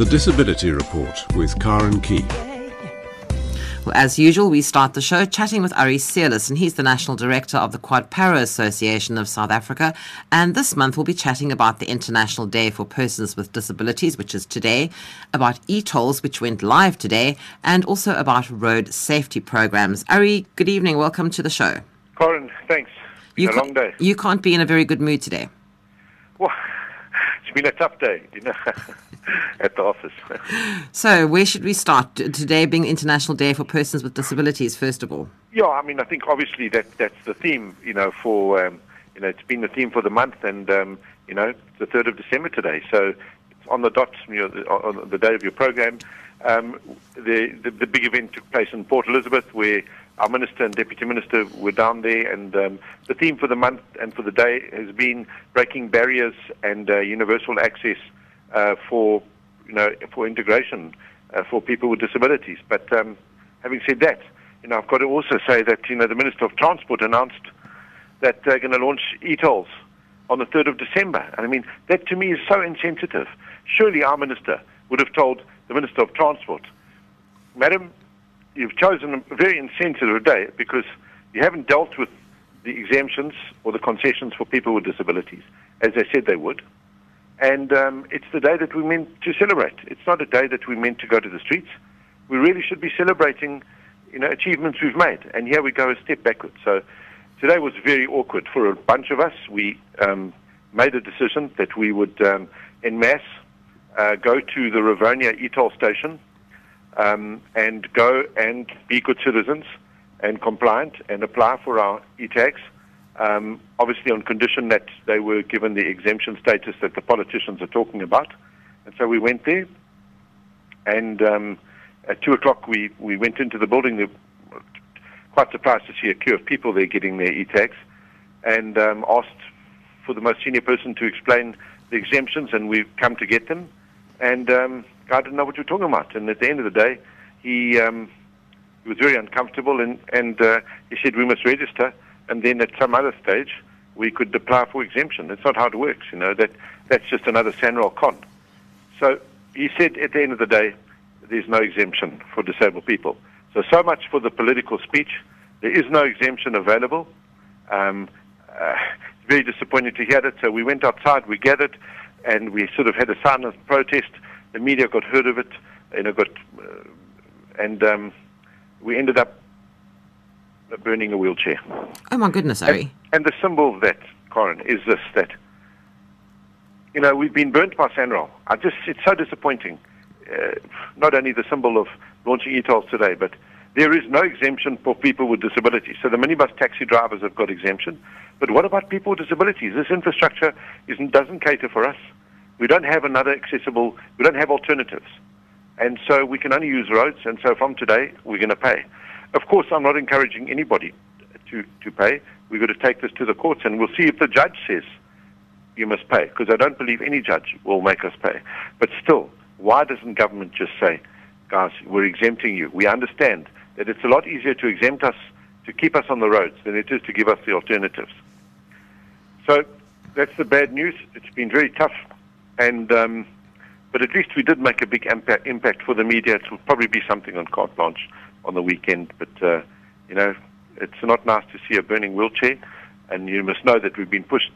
The Disability Report with Karen Key. Well, as usual, we start the show chatting with Ari Seirlis, and he's the National Director of the Quad Para Association of South Africa. And this month, we'll be chatting about the International Day for Persons with Disabilities, which is today, about e-tolls, which went live today, and also about road safety programs. Ari, good evening. Welcome to the show. Karen, thanks. You a long day. You can't be in a very good mood today. It's been a tough day, you know, at the office. So, where should we start? Today being International Day for Persons with Disabilities, first of all. yeah, I mean, I think obviously that that's the theme, you know, for um, you know, it's been the theme for the month, and um, you know, the third of December today, so it's on the dot, you know, the, on the day of your program. Um, the, the the big event took place in Port Elizabeth, where our minister and deputy minister were down there, and um, the theme for the month and for the day has been breaking barriers and uh, universal access uh, for you know for integration uh, for people with disabilities. But um, having said that, you know I've got to also say that you know the minister of transport announced that they're going to launch e-tolls on the 3rd of December. And I mean, that to me is so insensitive. Surely our minister would have told the Minister of Transport, Madam, you've chosen a very insensitive day because you haven't dealt with the exemptions or the concessions for people with disabilities, as they said they would. And um, it's the day that we meant to celebrate. It's not a day that we meant to go to the streets. We really should be celebrating, you know, achievements we've made. And here we go a step backwards. So today was very awkward for a bunch of us. We um, made a decision that we would, um, en masse, uh, go to the Rivonia e-toll station um, and go and be good citizens and compliant and apply for our e-tags. Um, obviously, on condition that they were given the exemption status that the politicians are talking about. And so we went there, and um, at two o'clock we, we went into the building. There- Quite surprised to see a queue of people there getting their e-tags, and um, asked for the most senior person to explain the exemptions, and we've come to get them. And I didn't know what you were talking about. And at the end of the day, he um, he was very uncomfortable, and and uh, he said we must register, and then at some other stage we could apply for exemption. That's not how it works, you know. That that's just another Sanral con. So he said at the end of the day, there's no exemption for disabled people. So so much for the political speech. There is no exemption available. Um, uh, very disappointed to hear that. So we went outside, we gathered, and we sort of had a silent protest. The media got heard of it, you know, got, uh, and um, we ended up burning a wheelchair. Oh my goodness, Ari. And the symbol of that, Karen, is this that, you know, we've been burnt by Sanral. I just, it's so disappointing. Uh, not only the symbol of launching e-tolls today, but there is no exemption for people with disabilities. So the minibus taxi drivers have got exemption. But what about people with disabilities? This infrastructure isn't, doesn't cater for us. We don't have another accessible, we don't have alternatives. And so we can only use roads, and so from today, we're going to pay. Of course, I'm not encouraging anybody to, to pay. We've got to take this to the courts, and we'll see if the judge says you must pay, because I don't believe any judge will make us pay. But still, why doesn't government just say, guys, we're exempting you? We understand that it's a lot easier to exempt us, to keep us on the roads, than it is to give us the alternatives. So that's the bad news. It's been very tough, and um, but at least we did make a big impact, for the media. It will probably be something on carte blanche on the weekend, but uh, you know, it's not nice to see a burning wheelchair, and you must know that we've been pushed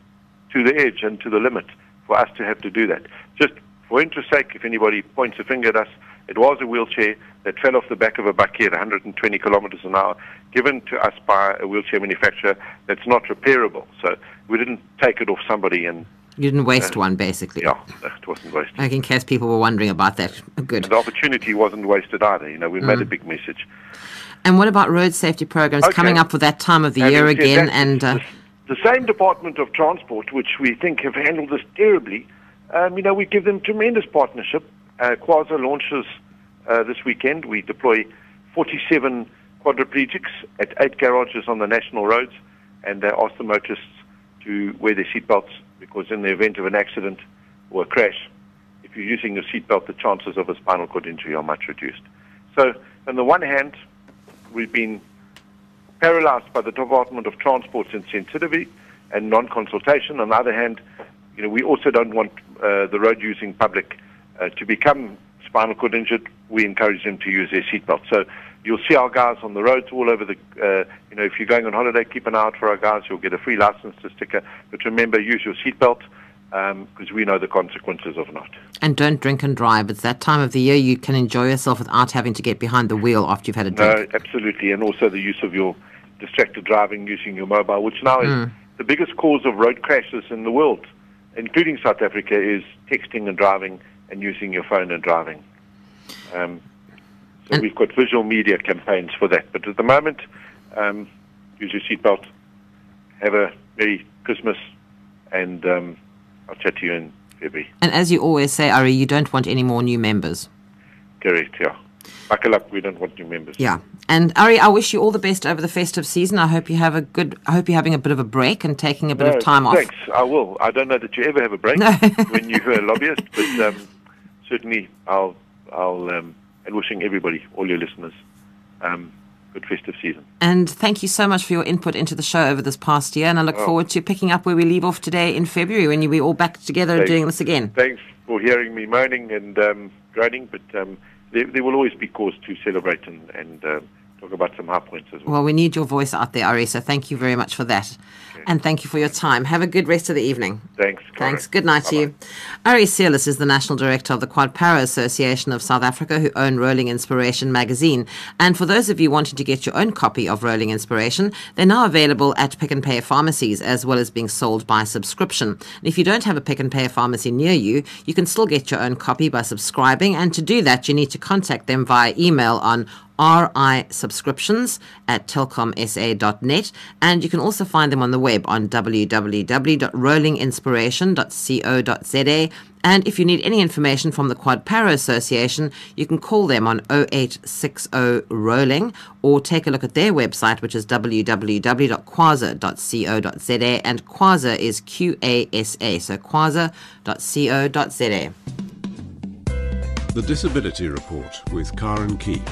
to the edge and to the limit for us to have to do that. Just for interest sake, if anybody points a finger at us, it was a wheelchair that fell off the back of a bakkie at 120 kilometers an hour, given to us by a wheelchair manufacturer that's not repairable. So we didn't take it off somebody and, You didn't waste one, basically. yeah, it wasn't wasted. Like in case people were wondering about that. Good. And the opportunity wasn't wasted either. You know, we Mm. made a big message. And what about road safety programs Okay. coming up for that time of the Having year again? that, And uh, the, the same Department of Transport, which we think have handled this terribly, um, you know, we give them tremendous partnership. Uh, Quasa launches uh, this weekend. We deploy 47 quadriplegics at eight garages on the national roads, and they ask the motorists to wear their seatbelts because in the event of an accident or a crash, if you're using your seatbelt, the chances of a spinal cord injury are much reduced. So, on the one hand, we've been paralyzed by the Department of Transport's insensitivity and non-consultation. On the other hand, you know, we also don't want uh, the road-using public uh, to become spinal cord injured, we encourage them to use their seatbelt. So you'll see our guys on the roads all over the, uh, you know, if you're going on holiday, keep an eye out for our guys. You'll get a free license to sticker. But remember, use your seatbelt because um, we know the consequences of not. And don't drink and drive. It's that time of the year you can enjoy yourself without having to get behind the wheel after you've had a drink. No, absolutely. And also the use of your distracted driving using your mobile, which now mm. is the biggest cause of road crashes in the world, including South Africa, is texting and driving and using your phone and driving. Um, so and we've got visual media campaigns for that. But at the moment, um, use your seatbelt. Have a Merry Christmas, and um, I'll chat to you in February. And as you always say, Ari, you don't want any more new members. Correct, yeah. Buckle up, we don't want new members. Yeah. And Ari, I wish you all the best over the festive season. I hope you have a good. I hope you're having a bit of a break and taking a bit no, of time thanks. off. Thanks. I will. I don't know that you ever have a break no. when you're a lobbyist, but um, certainly I'll. I'll. Um, and wishing everybody, all your listeners, um, good festive season. And thank you so much for your input into the show over this past year. And I look oh. forward to picking up where we leave off today in February when we're all back together thanks. doing this again. Thanks for hearing me moaning and um, groaning, but um, there, there, will always be cause to celebrate and, and um, talk about some high points as well. Well, we need your voice out there, Ari, so thank you very much for that. And thank you for your time. Have a good rest of the evening. Thanks. Thanks. Good night Bye-bye. to you. Ari Seirlis is the National Director of the Quad Para Association of South Africa, who own Rolling Inspiration magazine. And for those of you wanting to get your own copy of Rolling Inspiration, they're now available at Pick and Pay pharmacies as well as being sold by subscription. And if you don't have a Pick and Pay pharmacy near you, you can still get your own copy by subscribing. And to do that, you need to contact them via email on RI subscriptions at telkomsa.net. And you can also find them on the web on www.rollinginspiration.co.za. And if you need any information from the Quad Para Association, you can call them on 0860 Rolling or take a look at their website, which is www.quasa.co.za. And Quasa is Q A S A, so quasa.co.za. The Disability Report with Karen Key.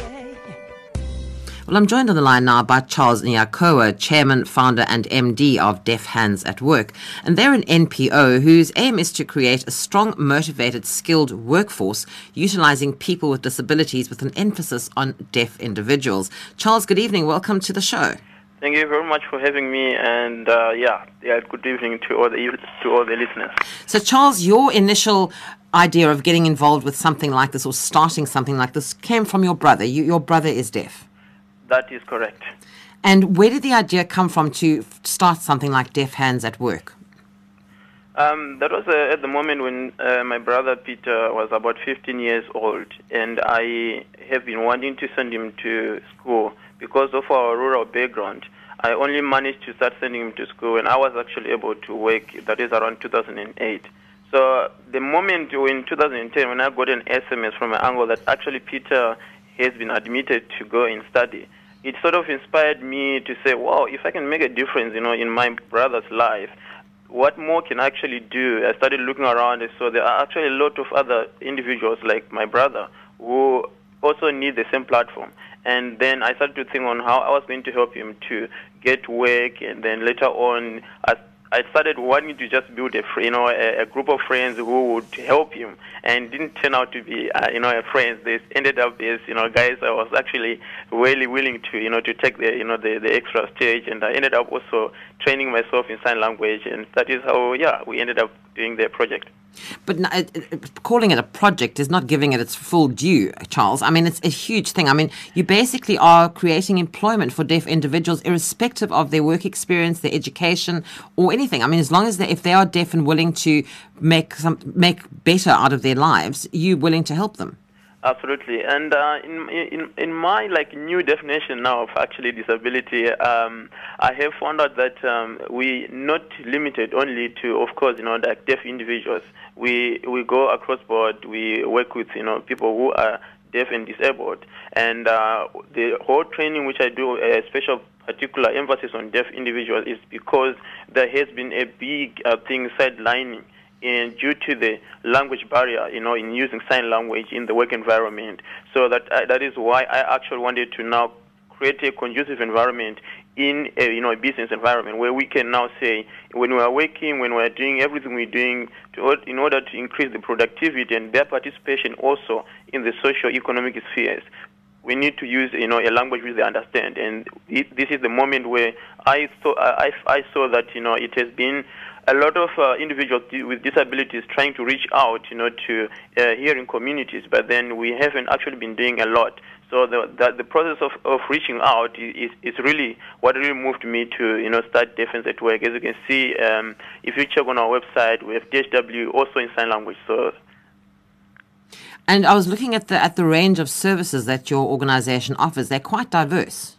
Well, I'm joined on the line now by Charles Nyakurwa, Chairman, Founder, and MD of Deaf Hands at Work. And they're an NPO whose aim is to create a strong, motivated, skilled workforce utilizing people with disabilities with an emphasis on deaf individuals. Charles, good evening. Welcome to the show. Thank you very much for having me, and uh, yeah, yeah, good evening to all the to all the listeners. So, Charles, your initial idea of getting involved with something like this or starting something like this came from your brother. You, your brother is deaf. That is correct. And where did the idea come from to start something like Deaf Hands at Work? Um, that was uh, at the moment when uh, my brother Peter was about 15 years old, and I have been wanting to send him to school because of our rural background. I only managed to start sending him to school when I was actually able to work. That is around 2008. So the moment in 2010 when I got an SMS from my uncle that actually Peter has been admitted to go and study, it sort of inspired me to say, wow, if I can make a difference, you know, in my brother's life, what more can I actually do? I started looking around and saw there are actually a lot of other individuals like my brother who also need the same platform. And then I started to think on how I was going to help him to get work. And then later on, I started wanting to just build a you know a, a, group of friends who would help him, and didn't turn out to be uh, you know a friends. They ended up as you know guys I was actually really willing to you know to take the you know the, the extra stage, and I ended up also training myself in sign language, and that is how yeah we ended up doing the project. But calling it a project is not giving it its full due, Charles. I mean, it's a huge thing. I mean, you basically are creating employment for deaf individuals, irrespective of their work experience, their education, or anything. I mean, as long as they, if they are deaf and willing to make some make better out of their lives, you willing to help them. Absolutely, and uh, in, in in my like new definition now of actually disability, um, I have found out that um, we not limited only to, of course, you know, like deaf individuals. We we go across board. We work with you know people who are deaf and disabled, and uh, the whole training which I do, a special particular emphasis on deaf individuals, is because there has been a big uh, thing sidelining in, due to the language barrier, you know, in using sign language in the work environment. So that uh, that is why I actually wanted to now create a conducive environment in a you know a business environment where we can now say when we are working, when we are doing everything we're doing to, in order to increase the productivity and their participation also in the socio-economic spheres, we need to use you know a language which they understand. And it, this is the moment where I saw I, I saw that you know it has been a lot of uh, individuals with disabilities trying to reach out, you know, to uh, hearing communities, but then we haven't actually been doing a lot. So the the, the process of, of reaching out is, is really what really moved me to you know start Deaf Hands at Work. As you can see, um, if you check on our website, we have DHW also in sign language. So. And I was looking at the at the range of services that your organization offers. They're quite diverse.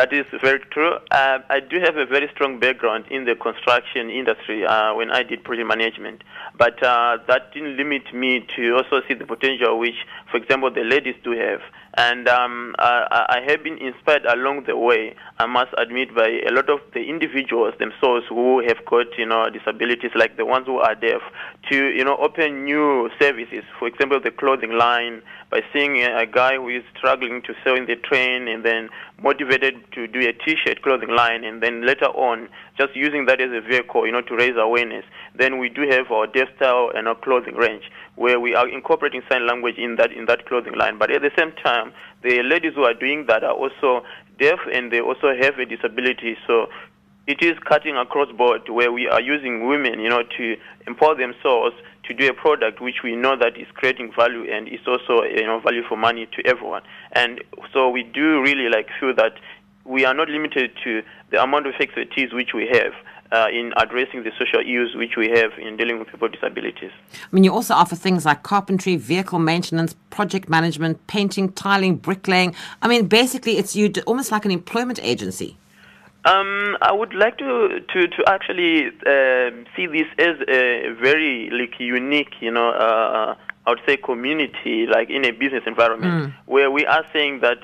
That is very true. Uh, I do have a very strong background in the construction industry uh, when I did project management, but uh, that didn't limit me to also see the potential which, for example, the ladies do have. And um, I, I have been inspired along the way, I must admit, by a lot of the individuals themselves who have got, you know, disabilities, like the ones who are deaf, to, you know, open new services. For example, the clothing line, by seeing a, a guy who is struggling to sell in the train and then motivated to do a T-shirt clothing line, and then later on, just using that as a vehicle, you know, to raise awareness. Then we do have our deaf style and our clothing range where we are incorporating sign language in that in that clothing line. But at the same time, the ladies who are doing that are also deaf and they also have a disability. So it is cutting across board where we are using women, you know, to empower themselves to do a product which we know that is creating value and is also you know value for money to everyone. And so we do really like feel that we are not limited to the amount of expertise which we have uh, in addressing the social issues which we have in dealing with people with disabilities. I mean, you also offer things like carpentry, vehicle maintenance, project management, painting, tiling, bricklaying. I mean, basically, it's you almost like an employment agency. Um, I would like to to to actually uh, see this as a very like unique, you know, uh, I would say community, like in a business environment, mm. where we are saying that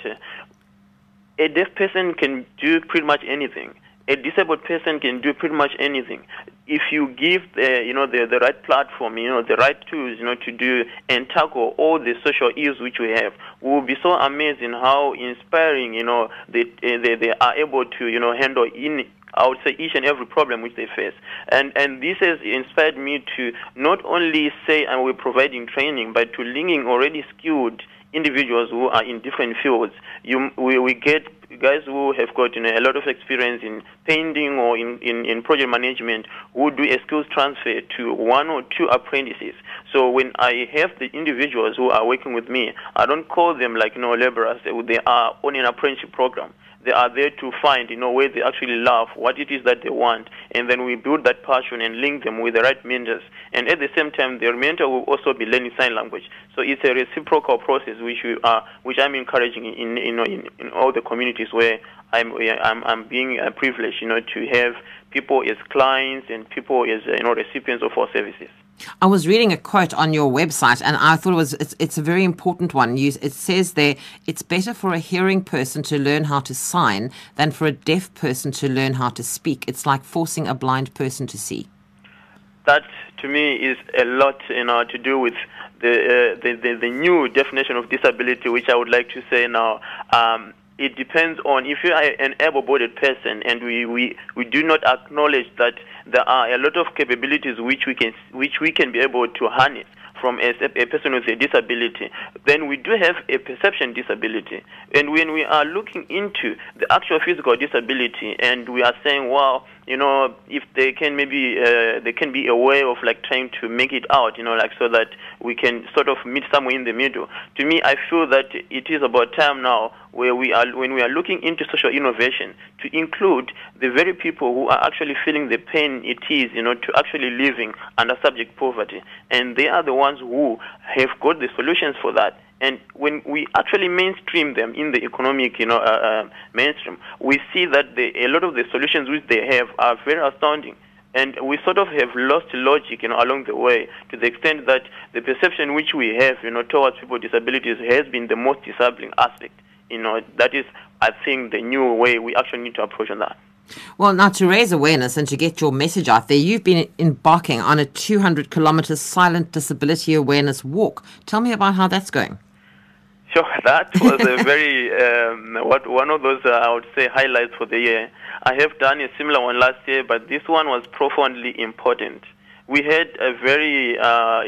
a deaf person can do pretty much anything a disabled person can do pretty much anything if you give the you know the the right platform you know the right tools you know to do and tackle all the social issues which we have we will be so amazing how inspiring you know they they, they are able to you know handle in I would say each and every problem which they face. And and this has inspired me to not only say and we're providing training, but to linking already skilled individuals who are in different fields. You, we, we get guys who have got you know, a lot of experience in painting or in, in, in project management who do a skills transfer to one or two apprentices. So when I have the individuals who are working with me, I don't call them like you know laborers. They are on an apprenticeship program they are there to find, you know, where they actually love, what it is that they want, and then we build that passion and link them with the right mentors. And at the same time, their mentor will also be learning sign language. So it's a reciprocal process which we are, which I'm encouraging in, you know, in, in all the communities where I'm, I'm, I'm being privileged, you know, to have people as clients and people as, you know, recipients of our services. I was reading a quote on your website, and I thought it was it's, it's a very important one. You, it says there, it's better for a hearing person to learn how to sign than for a deaf person to learn how to speak. It's like forcing a blind person to see. That, to me, is a lot, you know, to do with the, uh, the, the, the new definition of disability, which I would like to say now. Um, it depends on if you are an able-bodied person, and we, we, we do not acknowledge that there are a lot of capabilities which we can which we can be able to harness from a, a, person with a disability, then we do have a perception disability. And when we are looking into the actual physical disability and we are saying, well, you know, if they can maybe, uh, there can be a way of like trying to make it out, you know, like so that we can sort of meet somewhere in the middle. To me, I feel that it is about time now where we are, when we are looking into social innovation, to include the very people who are actually feeling the pain it is, you know, to actually living under subject poverty. And they are the ones who have got the solutions for that. And when we actually mainstream them in the economic, you know, uh, uh, mainstream, we see that the, a lot of the solutions which they have are very astounding. And we sort of have lost logic, you know, along the way to the extent that the perception which we have, you know, towards people with disabilities has been the most disabling aspect. You know, that is, I think, the new way we actually need to approach on that. Well, now to raise awareness and to get your message out there, you've been embarking on a 200 kilometer silent disability awareness walk. Tell me about how that's going. So that was a very um, what one of those uh, I would say highlights for the year. I have done a similar one last year, but this one was profoundly important. We had a very uh,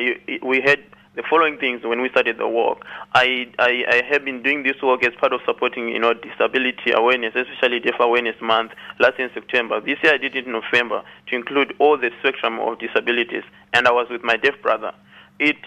we had the following things when we started the work. I, I, I have been doing this work as part of supporting you know disability awareness, especially Deaf Awareness Month last in September. This year I did it in November to include all the spectrum of disabilities, and I was with my deaf brother. It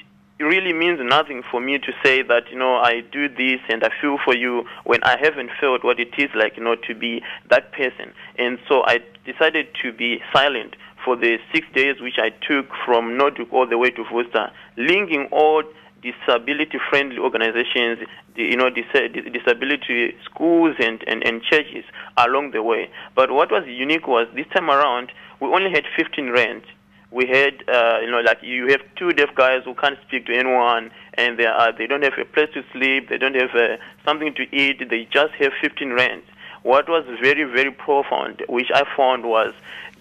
it really means nothing for me to say that you know I do this and I feel for you when I haven't felt what it is like you know to be that person. And so I decided to be silent for the six days which I took from Noordhoek all the way to Worcester, linking all disability-friendly organizations, you know, disability schools and, and, and churches along the way. But what was unique was this time around we only had 15 rand we had, uh, you know, like you have two deaf guys who can't speak to anyone, and they are they don't have a place to sleep, they don't have uh, something to eat, they just have 15 rand. What was very very profound, which I found was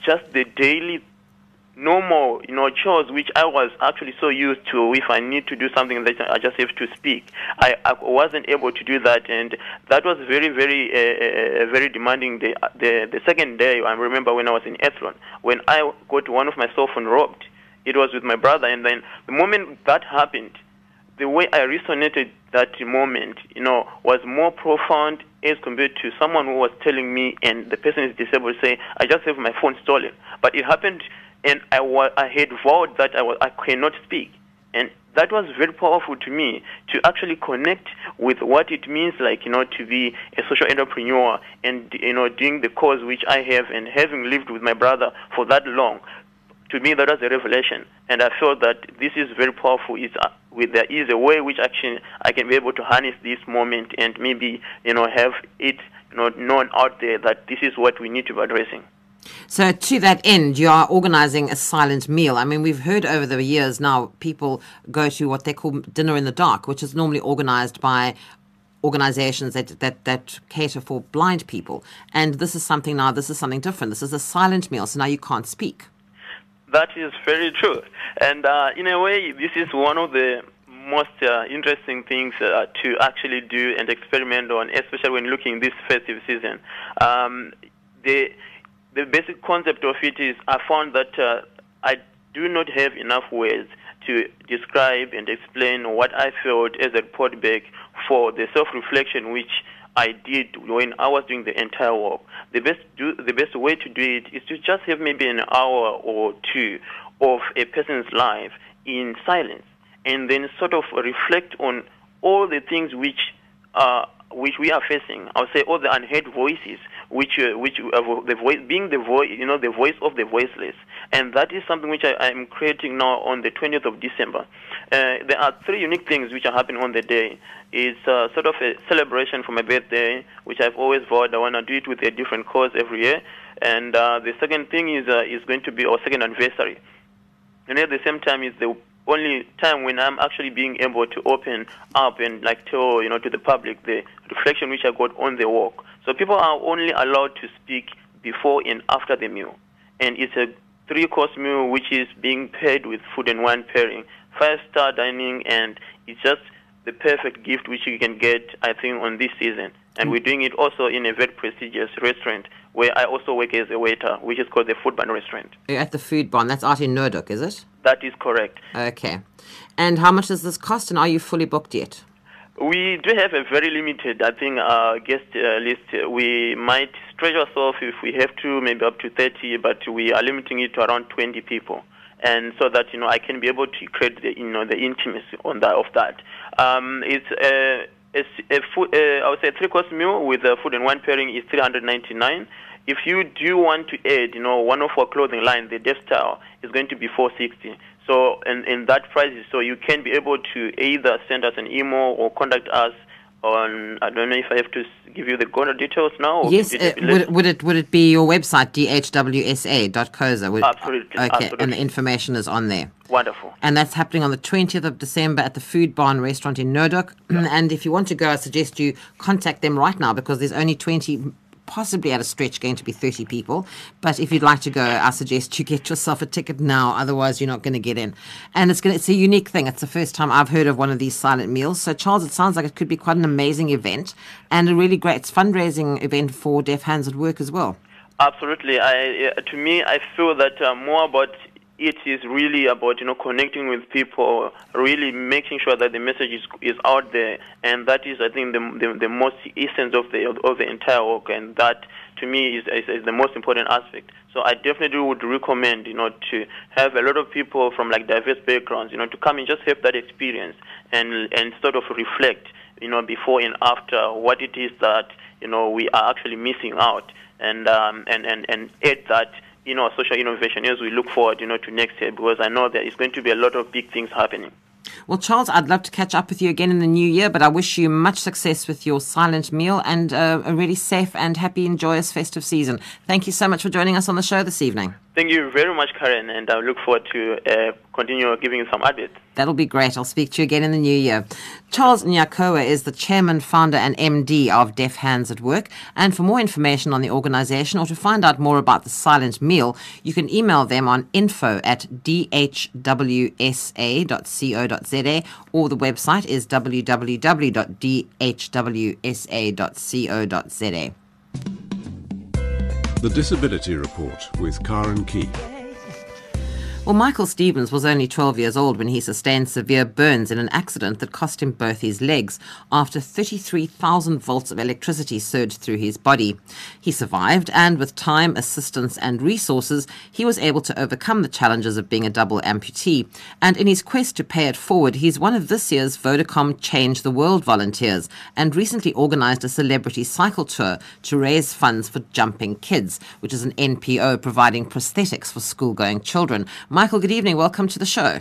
just the daily normal, you know, chores which I was actually so used to. If I need to do something that I just have to speak, I, I wasn't able to do that, and that was very, very, uh, uh, very demanding. The, the the second day, I remember when I was in Athlone, when I got one of my cell phone robbed. It was with my brother, and then the moment that happened, the way I resonated that moment, you know, was more profound as compared to someone who was telling me, and the person is disabled, say, "I just have my phone stolen." But it happened and I, was, I had vowed that I, was, I cannot speak. And that was very powerful to me to actually connect with what it means like you know to be a social entrepreneur and you know doing the cause which I have and having lived with my brother for that long. To me that was a revelation. And I felt that this is very powerful. It's uh, with there is a way which actually I can be able to harness this moment and maybe you know have it you know known out there that this is what we need to be addressing so, to that end, you are organizing a silent meal. I mean, we've heard over the years now people go to what they call dinner in the dark, which is normally organized by organizations that, that, that cater for blind people. And this is something now, this is something different. This is a silent meal, so now you can't speak. That is very true. And uh, in a way, this is one of the most uh, interesting things uh, to actually do and experiment on, especially when looking this festive season. Um, the the basic concept of it is I found that uh, I do not have enough words to describe and explain what I felt as a report back for the self-reflection which I did when I was doing the entire work. The best do, the best way to do it is to just have maybe an hour or two of a person's life in silence, and then sort of reflect on all the things which uh, which we are facing. I would say all the unheard voices which uh, which uh, the voice being the voice you know the voice of the voiceless. And that is something which I am creating now on the 20th of December. Uh, there are three unique things which are happening on the day. It's uh, sort of a celebration for my birthday which I've always vowed I want to do it with a different cause every year. And uh, the second thing is uh, is going to be our second anniversary. And at the same time is the only time when I'm actually being able to open up and like tell you know to the public the reflection which I got on the walk. So people are only allowed to speak before and after the meal. And it's a three course meal which is being paired with food and wine pairing, five star dining, and it's just the perfect gift which you can get, I think, on this season. And mm. we're doing it also in a very prestigious restaurant where I also work as a waiter, which is called the Food Barn Restaurant. At the Food Barn, that's out in is it? That is correct. Okay. And how much does this cost, and are you fully booked yet? We do have a very limited, I think, uh, guest uh, list. We might stretch ourselves if we have to, maybe up to 30, but we are limiting it to around 20 people. And so that, you know, I can be able to create the, you know, the intimacy on that, of that. Um, it's a, a, a food, uh, I would say three course meal with a food and wine pairing is 399 if you do want to add, you know, one of our clothing line, the Deaf Style, is going to be 460. So, in, in that price, so you can be able to either send us an email or contact us on. I don't know if I have to give you the contact details now. Yes, uh, would, would, it would it be your website dhwsa.coza? Would, absolutely. Okay, absolutely. and the information is on there. Wonderful. And that's happening on the 20th of December at the Food Barn restaurant in Noordhoek. Yeah. and if you want to go, I suggest you contact them right now because there's only 20 possibly at a stretch going to be 30 people. But if you'd like to go, I suggest you get yourself a ticket now. Otherwise, you're not going to get in. And it's going to, it's a unique thing. It's the first time I've heard of one of these silent meals. So, Charles, it sounds like it could be quite an amazing event and a really great fundraising event for Deaf Hands at Work as well. Absolutely. I, uh, to me, I feel that uh, more about it is really about you know connecting with people, really making sure that the message is is out there, and that is I think the the, the most essence of the of the entire work, and that to me is, is, is the most important aspect. So I definitely would recommend you know to have a lot of people from like diverse backgrounds, you know, to come and just have that experience and and sort of reflect, you know, before and after what it is that you know we are actually missing out, and um, and and and add that you know, social innovation as we look forward, you know, to next year because I know there is going to be a lot of big things happening. Well, Charles, I'd love to catch up with you again in the new year, but I wish you much success with your silent meal and uh, a really safe and happy and joyous festive season. Thank you so much for joining us on the show this evening. Thank you very much, Karen, and I look forward to uh, continue giving you some updates. That'll be great. I'll speak to you again in the new year. Charles Nyakurwa is the chairman, founder, and MD of Deaf Hands at Work. And for more information on the organization or to find out more about the silent meal, you can email them on info at dhwsa.co.za or the website is www.dhwsa.co.za. The Disability Report with Karen Key. Well, Michael Stevens was only 12 years old when he sustained severe burns in an accident that cost him both his legs after 33,000 volts of electricity surged through his body. He survived, and with time, assistance, and resources, he was able to overcome the challenges of being a double amputee. And in his quest to pay it forward, he's one of this year's Vodacom Change the World volunteers and recently organized a celebrity cycle tour to raise funds for Jumping Kids, which is an NPO providing prosthetics for school-going children. Michael, good evening. Welcome to the show.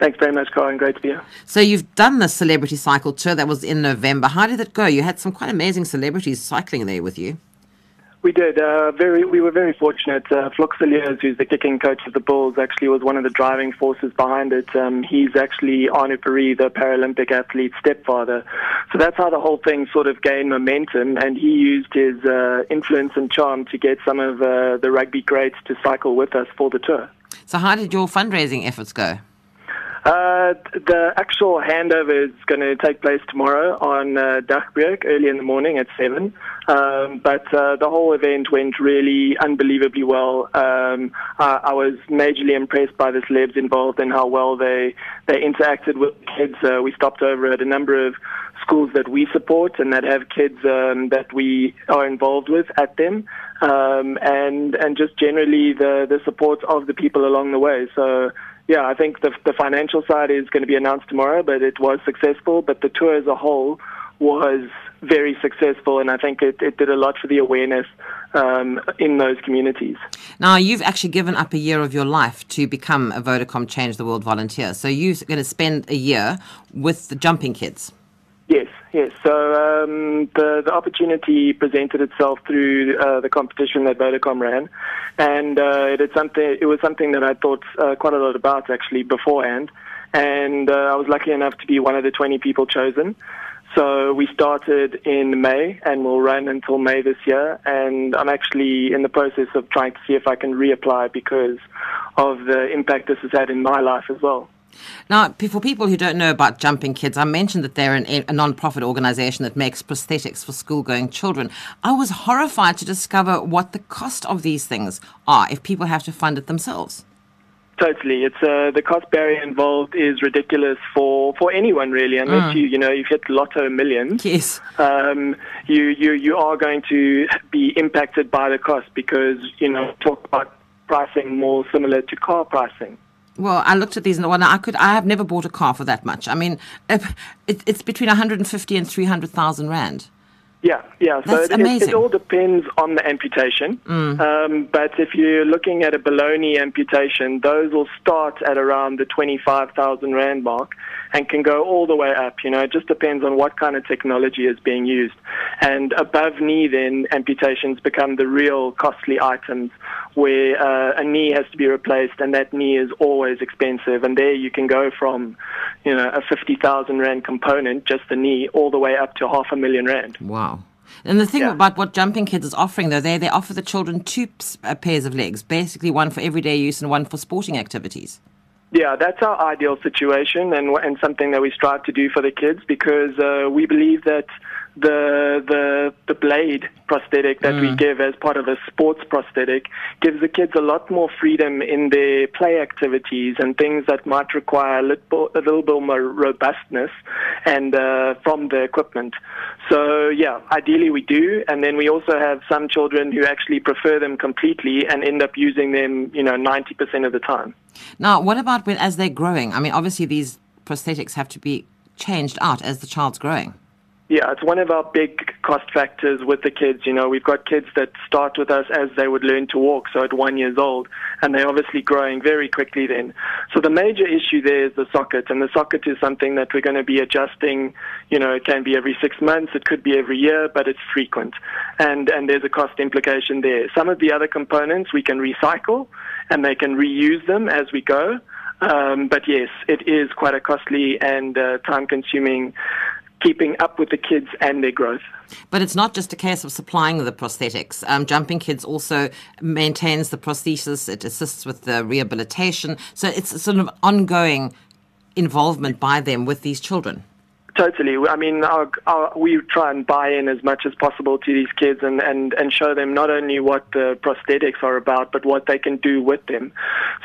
Thanks very much, Colin. Great to be here. So you've done the celebrity cycle tour that was in November. How did it go? You had some quite amazing celebrities cycling there with you. We did. Uh, very, we were very fortunate. Uh, Villiers, who's the kicking coach of the Bulls, actually was one of the driving forces behind it. Um, he's actually Arnu Fourie, the Paralympic athlete's stepfather. So that's how the whole thing sort of gained momentum. And he used his uh, influence and charm to get some of uh, the rugby greats to cycle with us for the tour. So, how did your fundraising efforts go? Uh, the actual handover is going to take place tomorrow on uh, Dagbreek, early in the morning at 7. Um, but uh, the whole event went really unbelievably well. Um, I, I, was majorly impressed by the celebs involved and how well they, they interacted with kids. Uh, we stopped over at a number of schools that we support and that have kids um, that we are involved with at them. Um, and and just generally the the support of the people along the way. So yeah, I think the the financial side is going to be announced tomorrow, but it was successful. But the tour as a whole was very successful, and I think it, it did a lot for the awareness um, in those communities. Now, you've actually given up a year of your life to become a Vodacom Change the World volunteer. So you're going to spend a year with the Jumping Kids. Yes, yes. So um, the the opportunity presented itself through uh, the competition that Vodacom ran, and uh, it, something, it was something that I thought uh, quite a lot about actually beforehand, and uh, I was lucky enough to be one of the 20 people chosen. So we started in May and we'll run until May this year. And I'm actually in the process of trying to see if I can reapply because of the impact this has had in my life as well. Now, for people who don't know about Jumping Kids, I mentioned that they're an, a non-profit organization that makes prosthetics for school-going children. I was horrified to discover what the cost of these things are if people have to fund it themselves. Totally, it's uh, the cost barrier involved is ridiculous for, for anyone really, unless mm. you you know you've hit lotto millions. Yes, um, you you you are going to be impacted by the cost because you know talk about pricing more similar to car pricing. Well, I looked at these and I could. I have never bought a car for that much. I mean, it, it's between 150 and 300,000 rand. Yeah, yeah. So it, it, it, all depends on the amputation. Mm. Um, but if you're looking at a below knee amputation, those will start at around the 25,000 rand mark and can go all the way up. You know, it just depends on what kind of technology is being used. And above knee, then amputations become the real costly items where uh, a knee has to be replaced, and that knee is always expensive. And there you can go from, you know, a 50,000 rand component, just the knee, all the way up to half a million rand. Wow. And the thing Yeah. about what Jumping Kids is offering, though, they they offer the children two uh, pairs of legs, basically one for everyday use and one for sporting activities. Yeah, that's our ideal situation and and something that we strive to do for the kids because uh, we believe that the the the blade prosthetic that we give as part of a sports prosthetic gives the kids a lot more freedom in their play activities and things that might require a little, a little bit more robustness and uh, from the equipment. So yeah, ideally we do, and then we also have some children who actually prefer them completely and end up using them, you know, ninety percent of the time. Now, what about when as they're growing? I mean, obviously these prosthetics have to be changed out as the child's growing. Yeah, it's one of our big cost factors with the kids. You know, we've got kids that start with us as they would learn to walk, so at one years old, and they're obviously growing very quickly then. So the major issue there is the socket, and the socket is something that we're going to be adjusting. You know, it can be every six months, it could be every year, but it's frequent, and and there's a cost implication there. Some of the other components we can recycle, and they can reuse them as we go. Um, but yes, it is quite a costly and uh, time-consuming keeping up with the kids and their growth. But it's not just a case of supplying the prosthetics. Um, Jumping Kids also maintains the prosthesis. It assists with the rehabilitation. So it's a sort of ongoing involvement by them with these children. Totally. I mean, our, our, we try and buy in as much as possible to these kids and, and, and show them not only what the prosthetics are about, but what they can do with them.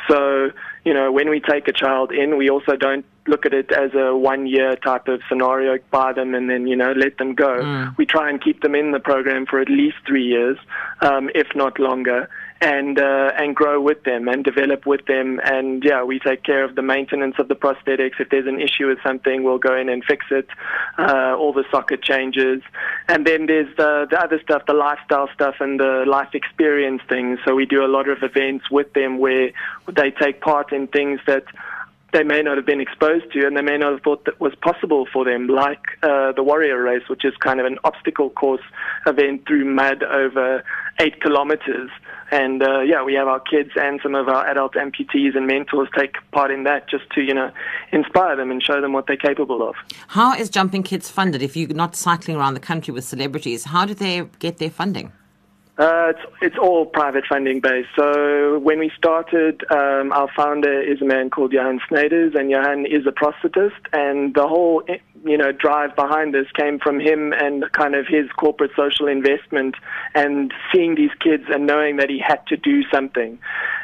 So, you know, when we take a child in, we also don't look at it as a one year type of scenario, buy them and then, you know, let them go. We try and keep them in the program for at least three years, um, if not longer. And uh, and grow with them and develop with them and yeah we take care of the maintenance of the prosthetics if there's an issue with something we'll go in and fix it uh, all the socket changes and then there's the the other stuff the lifestyle stuff and the life experience things so we do a lot of events with them where they take part in things that they may not have been exposed to and they may not have thought that was possible for them, like uh, the Warrior Race, which is kind of an obstacle course event through mud over eight kilometers. And uh, yeah, we have our kids and some of our adult amputees and mentors take part in that just to, you know, inspire them and show them what they're capable of. How is Jumping Kids funded? If you're not cycling around the country with celebrities, how do they get their funding? Uh, it's it's all private funding based. So when we started, um, our founder is a man called Johan Snyders, and Johan is a prosthetist, and the whole eh, you know drive behind this came from him and kind of his corporate social investment, and seeing these kids and knowing that he had to do something,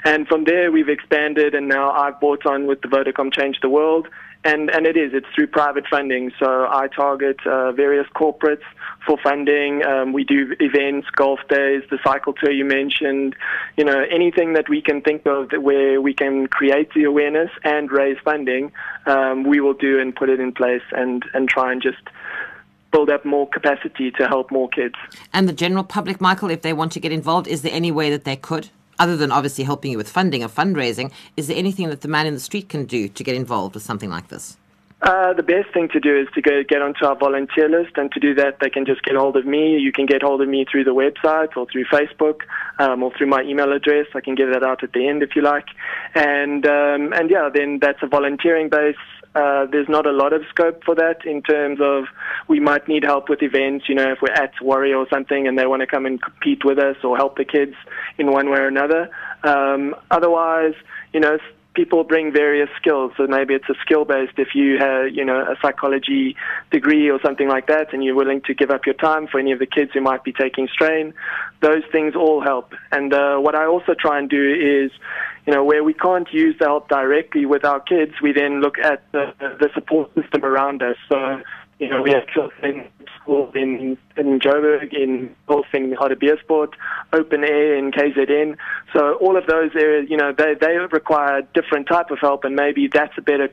and from there we've expanded, and now I've brought on with the Vodacom Change the World. And, and it is. It's through private funding. So I target uh, various corporates for funding. Um, we do events, golf days, the cycle tour you mentioned. You know, anything that we can think of where we can create the awareness and raise funding, um, we will do and put it in place and, and try and just build up more capacity to help more kids. And the general public, Michael, if they want to get involved, is there any way that they could? Other than obviously helping you with funding or fundraising, is there anything that the man in the street can do to get involved with something like this? Uh, the best thing to do is to go get onto our volunteer list, and to do that, they can just get hold of me. You can get hold of me through the website or through Facebook um, or through my email address. I can give that out at the end if you like, and um, and yeah, then that's a volunteering base. Uh, there's not a lot of scope for that in terms of we might need help with events. You know, if we're at Warrior or something and they want to come and compete with us or help the kids in one way or another. Um, otherwise, you know, people bring various skills. So maybe it's a skill based. If you have, you know, a psychology degree or something like that, and you're willing to give up your time for any of the kids who might be taking strain, those things all help. And uh, what I also try and do is, you know, where we can't use the help directly with our kids, we then look at the, the support system around us. So, you know, we have children schools in, in Joburg, in both in Hartbeespoort, Open Air in KZN. So all of those areas, you know, they, they require different type of help and maybe that's a better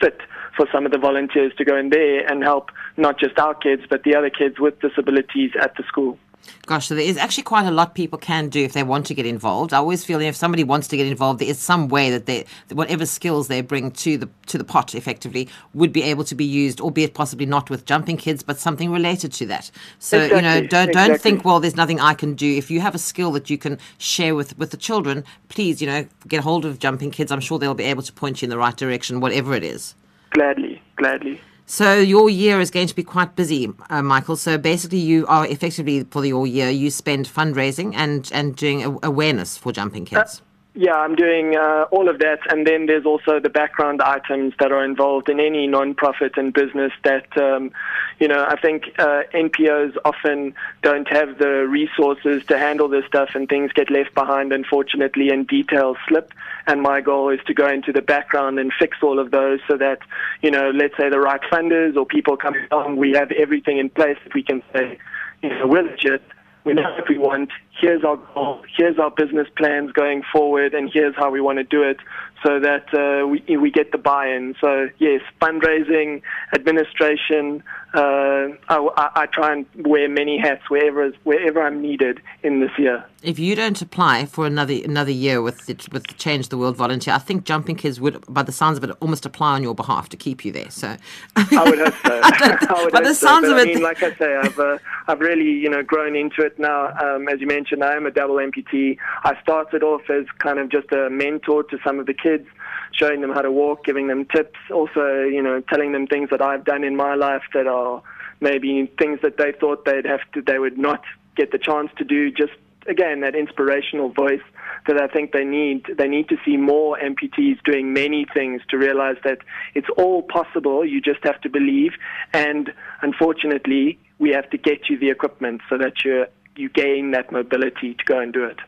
fit for some of the volunteers to go in there and help not just our kids, but the other kids with disabilities at the school. Gosh, so there is actually quite a lot people can do if they want to get involved. I always feel if somebody wants to get involved, there is some way that they, whatever skills they bring to the to the pot, effectively, would be able to be used, albeit possibly not with jumping kids, but something related to that. So you know, don't don't exactly. think, well, there's nothing I can do. If you have a skill that you can share with with the children, please, you know, get hold of jumping kids. I'm sure they'll be able to point you in the right direction, whatever it is. Gladly, gladly. So your year is going to be quite busy, uh, Michael. So basically, you are effectively for your year you spend fundraising and and doing awareness for Jumping Kids. Yeah, I'm doing uh, all of that, and then there's also the background items that are involved in any non-profit and business. That um, you know, I think uh, NPOs often don't have the resources to handle this stuff, and things get left behind, unfortunately, and details slip. And my goal is to go into the background and fix all of those, so that you know, let's say the right funders or people come along, we have everything in place that we can say, you know, we're legit we know what we want. Here's our goal. Here's our business plans going forward, and here's how we want to do it, so that uh, we we get the buy-in. So yes, fundraising, administration. Uh, I, I, I try and wear many hats wherever wherever I'm needed in this year. If you don't apply for another another year with the, with the Change the World volunteer, I think Jumping Kids would, by the sounds of it, almost apply on your behalf to keep you there. So I would hope so. I would by hope the sounds But of I it- mean, like I say, I've uh, I've really you know grown into it now. Um, as you mentioned, I am a double amputee. I started off as kind of just a mentor to some of the kids, showing them how to walk, giving them tips, also you know telling them things that I've done in my life that are maybe things that they thought they'd have to, they would not get the chance to do. Just again that inspirational voice that I think they need. They need to see more amputees doing many things to realize that it's all possible. You just have to believe. And unfortunately, we have to get you the equipment so that you you gain that mobility to go and do it.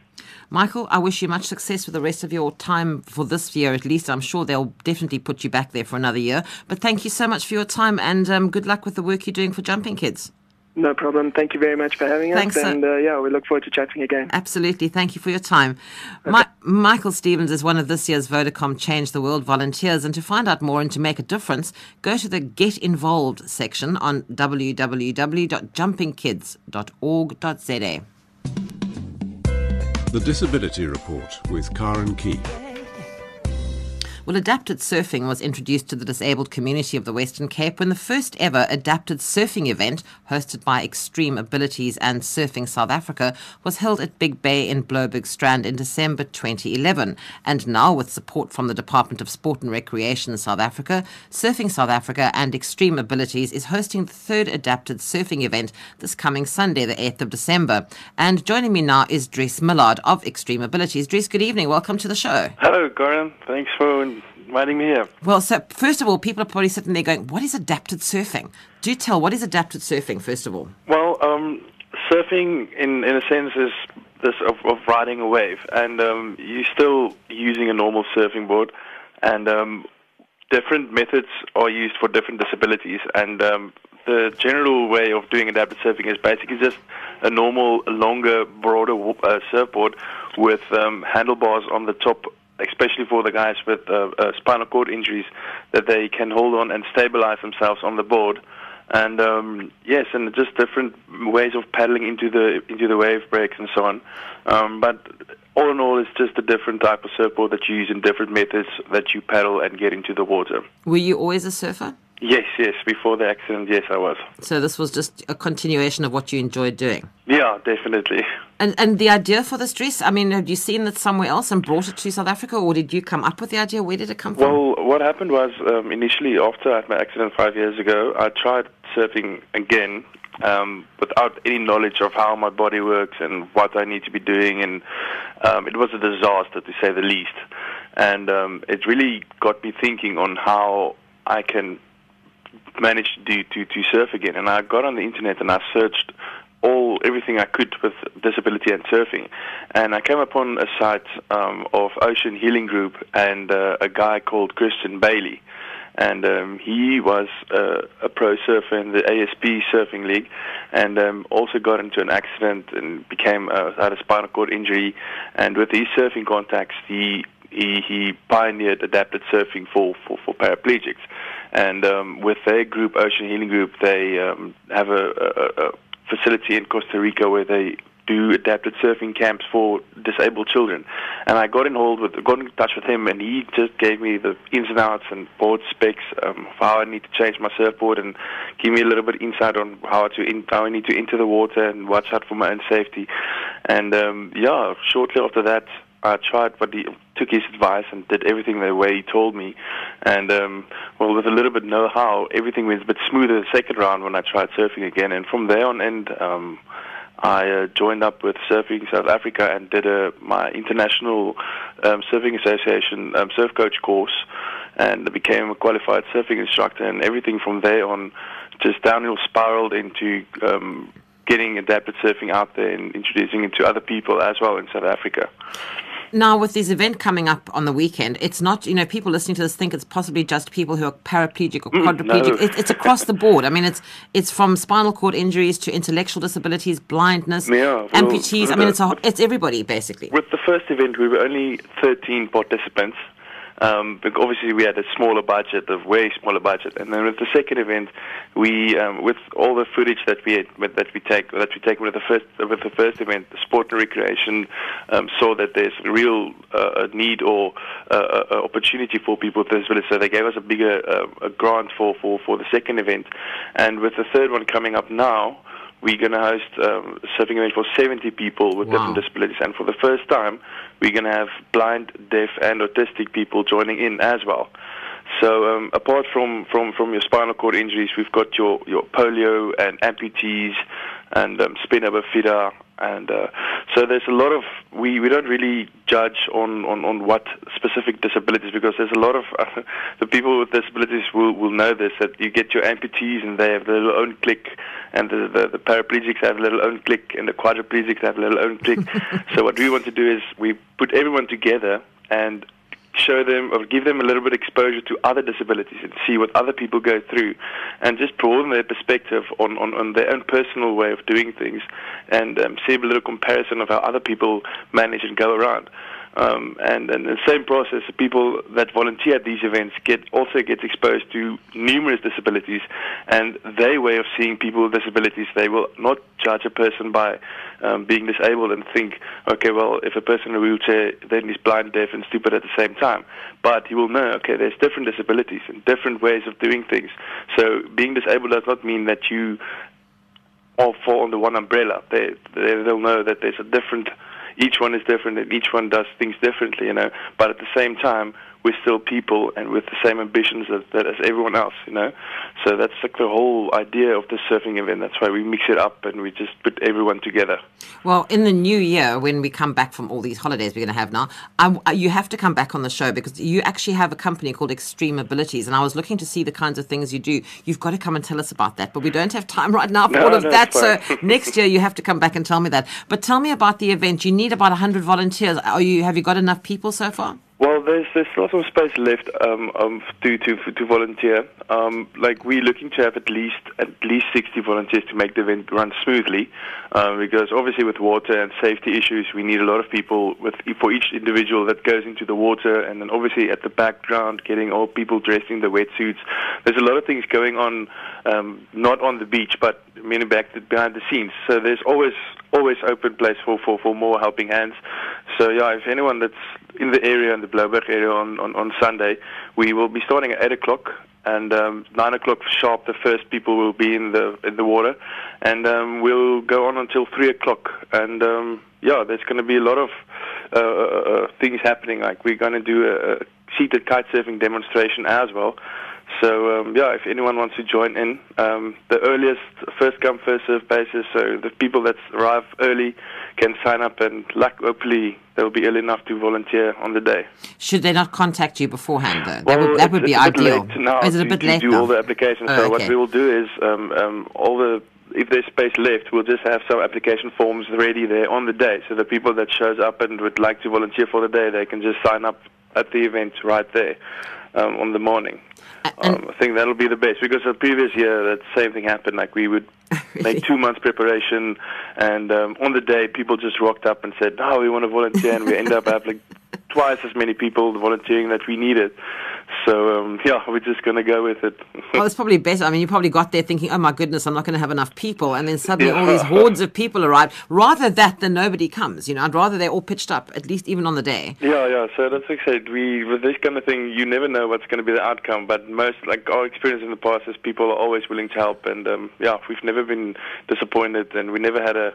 Michael, I wish you much success with the rest of your time for this year at least. I'm sure they'll definitely put you back there for another year. But thank you so much for your time and um, good luck with the work you're doing for Jumping Kids. No problem. Thank you very much for having Thanks, us. sir. And uh, yeah, we look forward to chatting again. Absolutely. Thank you for your time. Mi- Michael Stevens is one of this year's Vodacom Change the World volunteers. And to find out more and to make a difference, go to the Get Involved section on www.jumpingkids.org.za. The Disability Report with Karen Key. Well, adapted surfing was introduced to the disabled community of the Western Cape when the first ever adapted surfing event, hosted by Extreme Abilities and Surfing South Africa, was held at Big Bay in Blouberg Strand in December 2011. And now, with support from the Department of Sport and Recreation South Africa, Surfing South Africa and Extreme Abilities is hosting the third adapted surfing event this coming Sunday, the 8th of December. And joining me now is Dries Millard of Extreme Abilities. Dries, good evening. Welcome to the show. Hello, Karen. Thanks for inviting me here. Well, so first of all, people are probably sitting there going, "What is adapted surfing?" Do tell. What is adapted surfing? First of all, Well, um, surfing, in in a sense, is this of, of riding a wave, and um, you're still using a normal surfing board, and um, different methods are used for different disabilities, and um, the general way of doing adapted surfing is basically just a normal, longer, broader uh, surfboard with um, handlebars on the top, especially for the guys with uh, uh, spinal cord injuries, that they can hold on and stabilize themselves on the board. And um, yes, and just different ways of paddling into the into the wave breaks and so on. Um, but all in all, it's just a different type of surfboard that you use in different methods that you paddle and get into the water. were you always a surfer? Yes, yes. Before the accident, yes, I was. So this was just a continuation of what you enjoyed doing. Yeah, definitely. And and the idea for this Dries, I mean, have you seen it somewhere else and brought it to South Africa, or did you come up with the idea? Where did it come from? Well, what happened was um, initially after I had my accident five years ago, I tried surfing again um, without any knowledge of how my body works and what I need to be doing, and um, it was a disaster to say the least. And um, it really got me thinking on how I can manage to to, to surf again. And I got on the internet and I searched all everything I could with disability and surfing, and I came upon a site um, of Ocean Healing Group and uh, a guy called Christiaan Bailey, and um, he was uh, a pro surfer in the ASP Surfing League, and um, also got into an accident and became uh, had a spinal cord injury, and with his surfing contacts, he he, he pioneered adapted surfing for, for, for paraplegics. And um, with their group, Ocean Healing Group, they um, have a, a, a facility in Costa Rica where they do adapted surfing camps for disabled children. And I got involved with, got in touch with him, and he just gave me the ins and outs and board specs um, of how I need to change my surfboard, and give me a little bit insight on how to in, how I need to enter the water and watch out for my own safety. And um, yeah, shortly after that, I tried what he took his advice and did everything the way he told me, and um, well, with a little bit know-how, everything went a bit smoother the second round when I tried surfing again, and from there on end. Um, I uh, joined up with Surfing South Africa and did a, my international um, surfing association um, surf coach course, and became a qualified surfing instructor. And everything from there on, just downhill spiraled into um, getting adapted surfing out there and introducing it to other people as well in South Africa. Now, with this event coming up on the weekend, it's not, you know, people listening to this think it's possibly just people who are paraplegic or quadriplegic. Mm, no. it, it's across the board. I mean, it's it's from spinal cord injuries to intellectual disabilities, blindness, Yeah, well, amputees. I mean, uh, it's a, it's everybody basically. With the first event, we were only 13 participants. Um, but obviously, we had a smaller budget, a way smaller budget. And then with the second event, we, um, with all the footage that we had, that we take, that we take with the first, with the first event, the sport and recreation um, saw that there's real uh, need or uh, opportunity for people with disabilities. So they gave us a bigger uh, a grant for, for, for the second event. And with the third one coming up now, we're going to host um, a surfing event for 70 people with Wow. different disabilities. And for the first time, we're going to have blind, deaf, and autistic people joining in as well. So um, apart from, from, from your spinal cord injuries, we've got your, your polio and amputees and um, spina bifida. And uh, so there's a lot of, we, we don't really judge on, on, on what specific disabilities because there's a lot of, the people with disabilities will, will know this, that you get your amputees and they have their own click and the, the, the paraplegics have a little own click and the quadriplegics have a little own click. so what we want to do is we put everyone together and show them or give them a little bit of exposure to other disabilities and see what other people go through and just broaden their perspective on, on, on their own personal way of doing things and um, see a little comparison of how other people manage and go around. Um, and, and the same process, people that volunteer at these events get also get exposed to numerous disabilities, and their way of seeing people with disabilities, they will not judge a person by um, being disabled and think, okay, well, if a person in a wheelchair, then he's blind, deaf, and stupid at the same time. But he will know, okay, there's different disabilities and different ways of doing things. So being disabled does not mean that you all fall under one umbrella. They, they they'll know that there's a different. Each one is different, and each one does things differently, you know. But at the same time, we're still people, and with the same ambitions as, that as everyone else, you know. So that's like the whole idea of the surfing event. That's why we mix it up and we just put everyone together. Well, in the new year, when we come back from all these holidays we're going to have now, I, I- you have to come back on the show because you actually have a company called Extreme Abilities, and I was looking to see the kinds of things you do. You've got to come and tell us about that, but we don't have time right now for No, all of no, that. So next year you have to come back and tell me that. But tell me about the event. You need about hundred volunteers. Are you? Have you got enough people so far? There's there's still some space left um, um, to to to volunteer. Um, like we're looking to have at least at least 60 volunteers to make the event run smoothly, um, because obviously with water and safety issues, we need a lot of people with for each individual that goes into the water, and then obviously at the background, getting all people dressed in the wetsuits. There's a lot of things going on, um, not on the beach, but meaning back behind the scenes. So there's always always open place for, for, for more helping hands. So yeah, if anyone that's in the area in the Blouberg area on, on, on Sunday, we will be starting at eight o'clock and um, nine o'clock sharp. The first people will be in the in the water, and um, we'll go on until three o'clock. And um, yeah, there's going to be a lot of uh, uh, uh, things happening. Like we're going to do a, a seated kite surfing demonstration as well. So um, yeah, if anyone wants to join in, um, the earliest first come first serve basis. So the people that arrive early can sign up, and luck, hopefully they'll be early enough to volunteer on the day. Should they not contact you beforehand, though? that would, that would be it's a bit ideal. now Is it a to, bit to late do now? all the applications? Oh, so what we will do is um, um, all the if there's space left, we'll just have some application forms ready there on the day. So the people that shows up and would like to volunteer for the day, they can just sign up at the event right there um, on the morning. Um, I think that'll be the best because the previous year that same thing happened. Like we would make two months preparation, and um, on the day people just rocked up and said, "No, we want to volunteer," and we end up having like twice as many people volunteering that we needed. So um, yeah, we're just gonna go with it. Well, it's probably better. I mean, you probably got there thinking, "Oh my goodness, I'm not going to have enough people," and then suddenly all these hordes of people arrive. Rather that than nobody comes. You know, I'd rather they're all pitched up, at least even on the day. Yeah, yeah. So that's like I said. We with this kind of thing, you never know what's going to be the outcome. But most, like our experience in the past, is people are always willing to help, and um, yeah, we've never been disappointed, and we never had a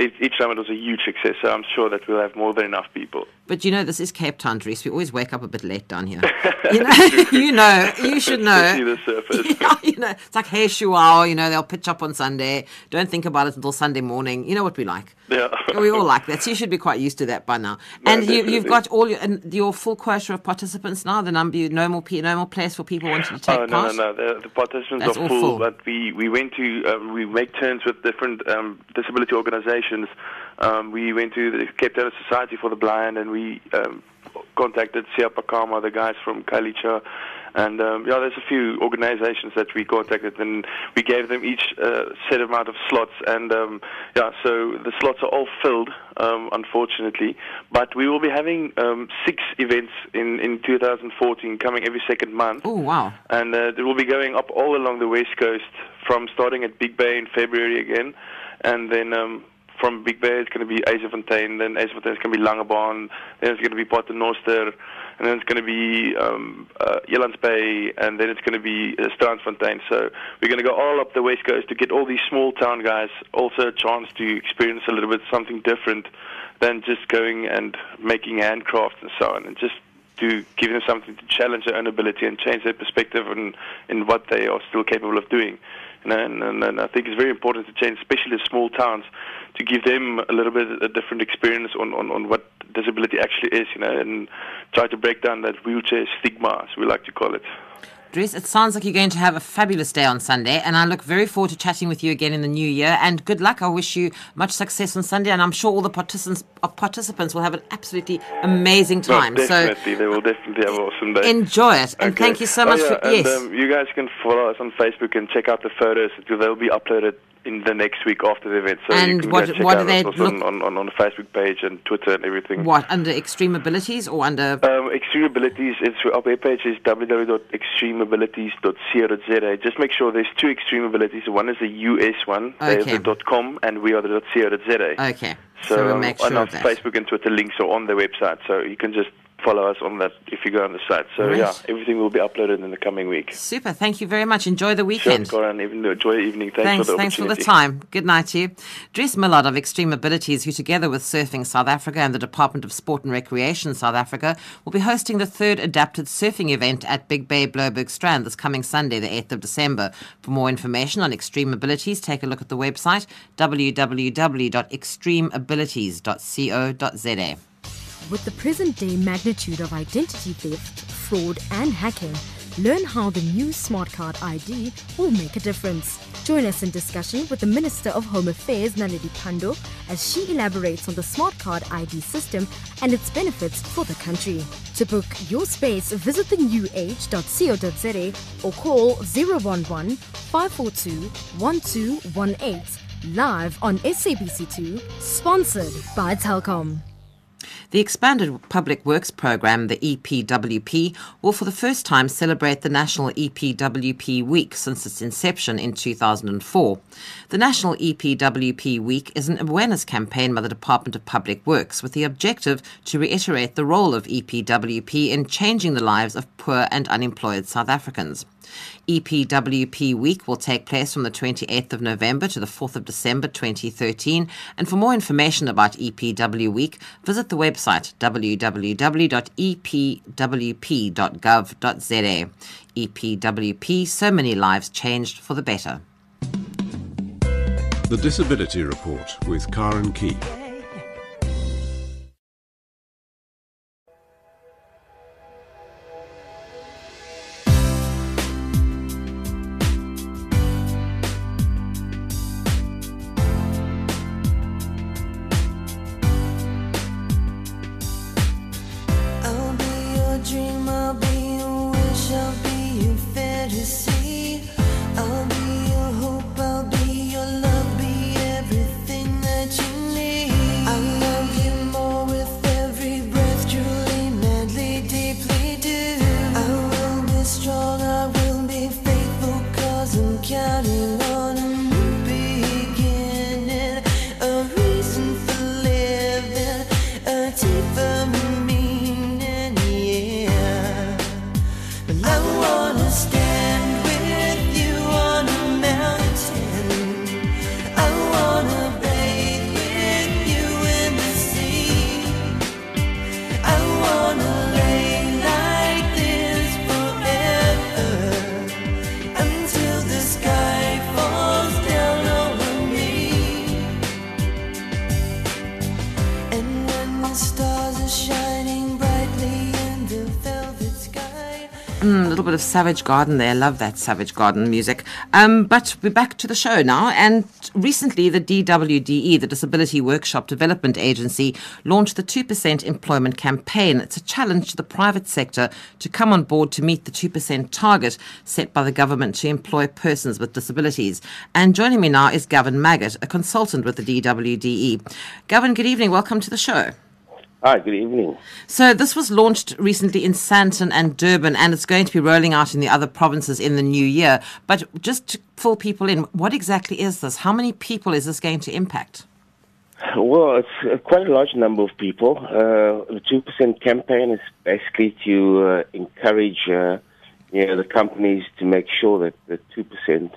each, summit was a huge success. So I'm sure that we'll have more than enough people. But you know, this is Cape Town, Dries. We always wake up a bit late down here. you know, you know, you should know. See the surface. Yeah, you know, it's like hey shuao, you know, they'll pitch up on Sunday. Don't think about it until Sunday morning. You know what we like. Yeah. we all like that. So you should be quite used to that by now. No, and you, you've got all your and your full quota of participants now. The number, no more, no more place for people wanting to take Oh no, part. no, no! The, the participants That's are full, full. but we, we went to um, we make turns with different um, disability organisations. Um, we went to the Cape Town Society for the Blind, and we um, contacted Siapa Kama, the guys from Kalicha, and um, yeah, there's a few organisations that we contacted, and we gave them each uh, set amount of slots, and um, yeah, so the slots are all filled, um, unfortunately, but we will be having um, six events in in 2014, coming every second month. Oh wow! and uh, it will be going up all along the west coast from starting at Big Bay in February again, and then um, from Big Bay it's going to be Yzerfontein, then Yzerfontein is going to be Langebaan, then it's going to be Paternoster, and then it's going to be um, uh, Bay, and then it's going to be uh, Strandfontein. So we're going to go all up the west coast to get all these small town guys also a chance to experience a little bit something different than just going and making handcrafts and so on, and just to give them something to challenge their own ability and change their perspective in, in what they are still capable of doing. And, and, and I think it's very important to change, especially small towns, to give them a little bit a different experience on, on, on what disability actually is, you know, and try to break down that wheelchair stigma, as we like to call it. Dries, it sounds like you're going to have a fabulous day on Sunday, and I look very forward to chatting with you again in the new year. And good luck. I wish you much success on Sunday, and I'm sure all the participants uh, participants will have an absolutely amazing time. No, so definitely, they will definitely have an awesome day. enjoy it, and Okay. thank you so Oh, much yeah, for and, yes. Um, you guys can follow us on Facebook and check out the photos. They'll be uploaded in the next week after the event. So And you can what- go check what out do they look- on, on, on the Facebook page and Twitter and everything. what under extreme abilities or under? Um, Extreme Abilities, it's, our webpage is www.extremeabilities.co.za. Just make sure there's two Extreme Abilities. One is the US one, they Okay. have the .com, and we are the .co.za. Okay, so, we'll um, make sure that. Facebook and Twitter links are on the website, so you can just follow us on that if you go on the site. So Right. yeah, everything will be uploaded in the coming week. Super. Thank you very much. Enjoy the weekend. Sure, weekend. Even enjoy your evening. Thanks, Thanks, for the thanks for the time. Good night to you. Dries Millard of Extreme Abilities, who together with Surfing South Africa and the Department of Sport and Recreation South Africa will be hosting the third adapted surfing event at Big Bay Blouberg Strand this coming Sunday, the 8th of December. For more information on Extreme Abilities, take a look at the website www.extremeabilities.co.za. With the present day magnitude of identity theft, fraud, and hacking, learn how the new Smart Card ID will make a difference. Join us in discussion with the Minister of Home Affairs, Naledi Pandor, as she elaborates on the Smart Card ID system and its benefits for the country. To book your space, visit thenewage.co.za or call 011 542 1218 live on SABC2, sponsored by Telkom. The expanded Public Works Programme, the EPWP, will for the first time celebrate the National EPWP Week since its inception in 2004. The National EPWP Week is an awareness campaign by the Department of Public Works with the objective to reiterate the role of EPWP in changing the lives of poor and unemployed South Africans. EPWP Week will take place from the 28th of November to the 4th of December 2013. And for more information about EPW Week, visit the website www.epwp.gov.za. EPWP, so many lives changed for the better. The Disability Report with Karen Key. Savage Garden there. Love that Savage Garden music. Um, but we're back to the show now. And recently, the DWDE, the Disability Workshop Development Agency, launched the 2% employment campaign. It's a challenge to the private sector to come on board to meet the 2% target set by the government to employ persons with disabilities. And joining me now is Gavin Maggott, a consultant with the DWDE. Gavin, good evening. Welcome to the show. Hi, good evening. So this was launched recently in Sandton and Durban, and it's going to be rolling out in the other provinces in the new year. But just to fill people in, what exactly is this? How many people is this going to impact? Well, it's uh, quite a large number of people. Uh, the two percent campaign is basically to uh, encourage, uh, you know, the companies to make sure that the two percent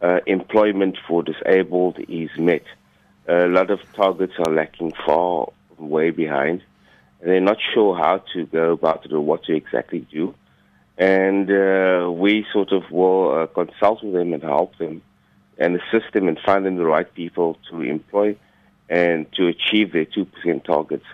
uh, employment for disabled is met. a lot of targets are lacking far way behind. And they're not sure how to go about it or what to exactly do. And uh, we sort of will uh, consult with them and help them and assist them and find them the right people to employ and to achieve their 2% targets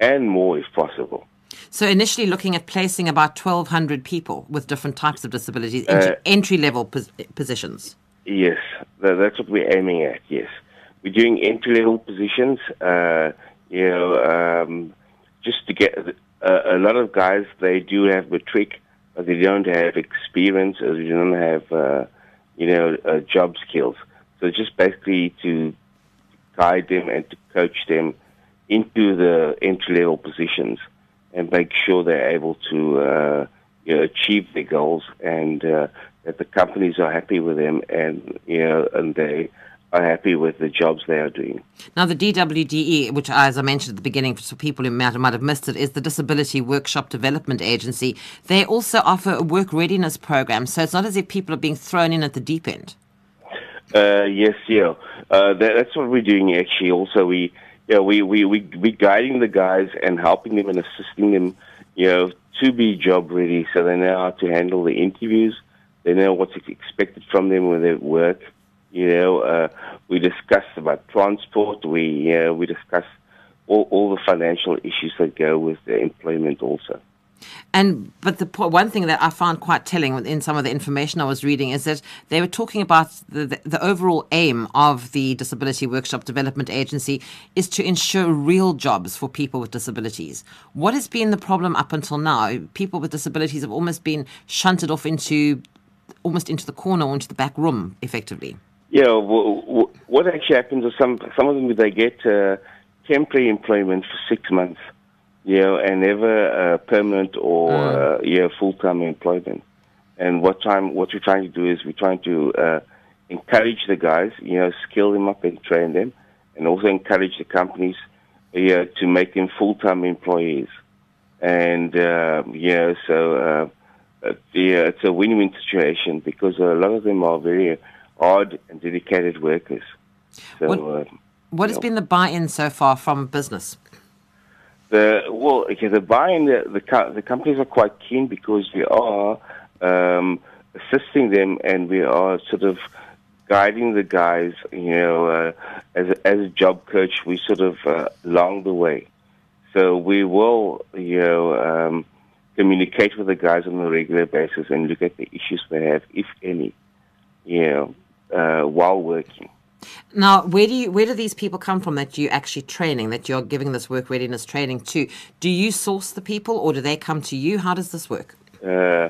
and more if possible. So initially looking at placing about 1,200 people with different types of disabilities into Uh, entry-level pos- positions. Yes, that's what we're aiming at. Yes, we're doing entry level positions. Uh, you know, um, just to get uh, a lot of guys, they do have matric, but they don't have experience or they don't have, uh, you know, uh, job skills. So just basically to guide them and to coach them into the entry level positions and make sure they're able to uh, you know, achieve their goals and uh, that the companies are happy with them and you know and they are happy with the jobs they are doing. Now, the DWDE, which, as I mentioned at the beginning, for people who might, might have missed it, is the Disability Workshop Development Agency. They also offer a work readiness program, so it's not as if people are being thrown in at the deep end. Uh, yes, yeah, uh, that, that's what we're doing actually. Also, we yeah we we we we guiding the guys and helping them and assisting them, you know, to be job ready, so they know how to handle the interviews. They know what's expected from them when they work. You know, uh, we discuss about transport. We uh, we discuss all, all the financial issues that go with the employment also. And but the one thing that I found quite telling in some of the information I was reading is that they were talking about the, the, the overall aim of the Disability Workshop Development Agency is to ensure real jobs for people with disabilities. What has been the problem up until now? People with disabilities have almost been shunted off into almost into the corner or into the back room, effectively. Yeah, w- w- what actually happens is some some of them they get uh, temporary employment for six months, you know, and never uh, permanent or uh, yeah full time employment. And what time what we're trying to do is we're trying to uh, encourage the guys, you know, skill them up and train them, and also encourage the companies, yeah, to make them full time employees. And uh, yeah, so uh, uh, yeah, it's a win win situation because a lot of them are very hard and dedicated workers. So. What- uh, What has Yeah. been the buy-in so far from business? The well, okay, the buying the the, the companies are quite keen because we are um, assisting them and we are sort of guiding the guys. You know, uh, as a, as a job coach, we sort of uh, along the way. So we will, you know, um, communicate with the guys on a regular basis and look at the issues they have, if any, you know, uh, while working. Now, where do you where do these people come from that you're actually training, that you're giving this work readiness training to? Do you source the people, or do they come to you? How does this work? uh,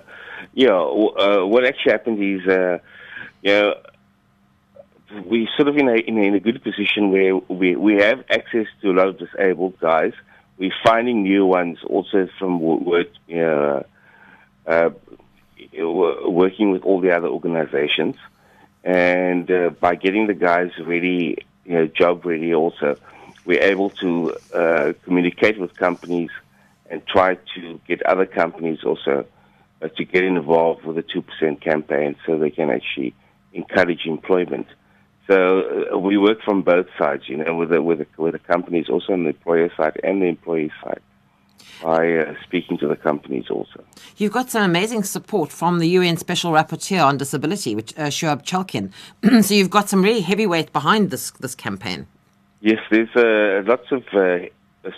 yeah, w- uh, what actually happened is, uh, you know, we sort of in a, in a in a good position where we we have access to a lot of disabled guys. We're finding new ones also from work, uh, wo- working with all the other organizations, and uh, by getting the guys ready, you know, job ready also, we're able to uh, communicate with companies and try to get other companies also uh, to get involved with the 2% campaign so they can actually encourage employment. So uh, we work from both sides, you know, with the, with the, with the companies also on the employer side and the employee side by uh, speaking to the companies also. You've got some amazing support from the UN Special Rapporteur on Disability, which uh, Shuaib Chalklen. so you've got some really heavyweight behind this this campaign. Yes, there's uh, lots of uh,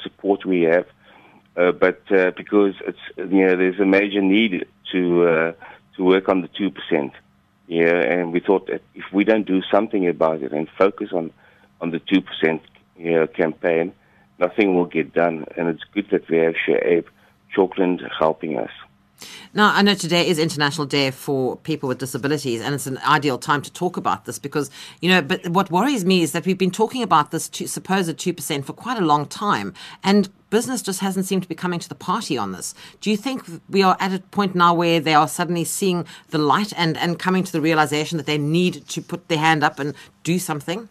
support we have, uh, but uh, because it's you know there's a major need to uh, to work on the two percent. Yeah, and we thought that if we don't do something about it and focus on on the two percent you know, campaign, nothing will get done. And it's good that we have Shuaib Chalklen helping us. Now, I know today is International Day for People with Disabilities, and it's an ideal time to talk about this because, you know, but what worries me is that we've been talking about this two, supposed 2% for quite a long time, and business just hasn't seemed to be coming to the party on this. Do you think we are at a point now where they are suddenly seeing the light and, and coming to the realization that they need to put their hand up and do something?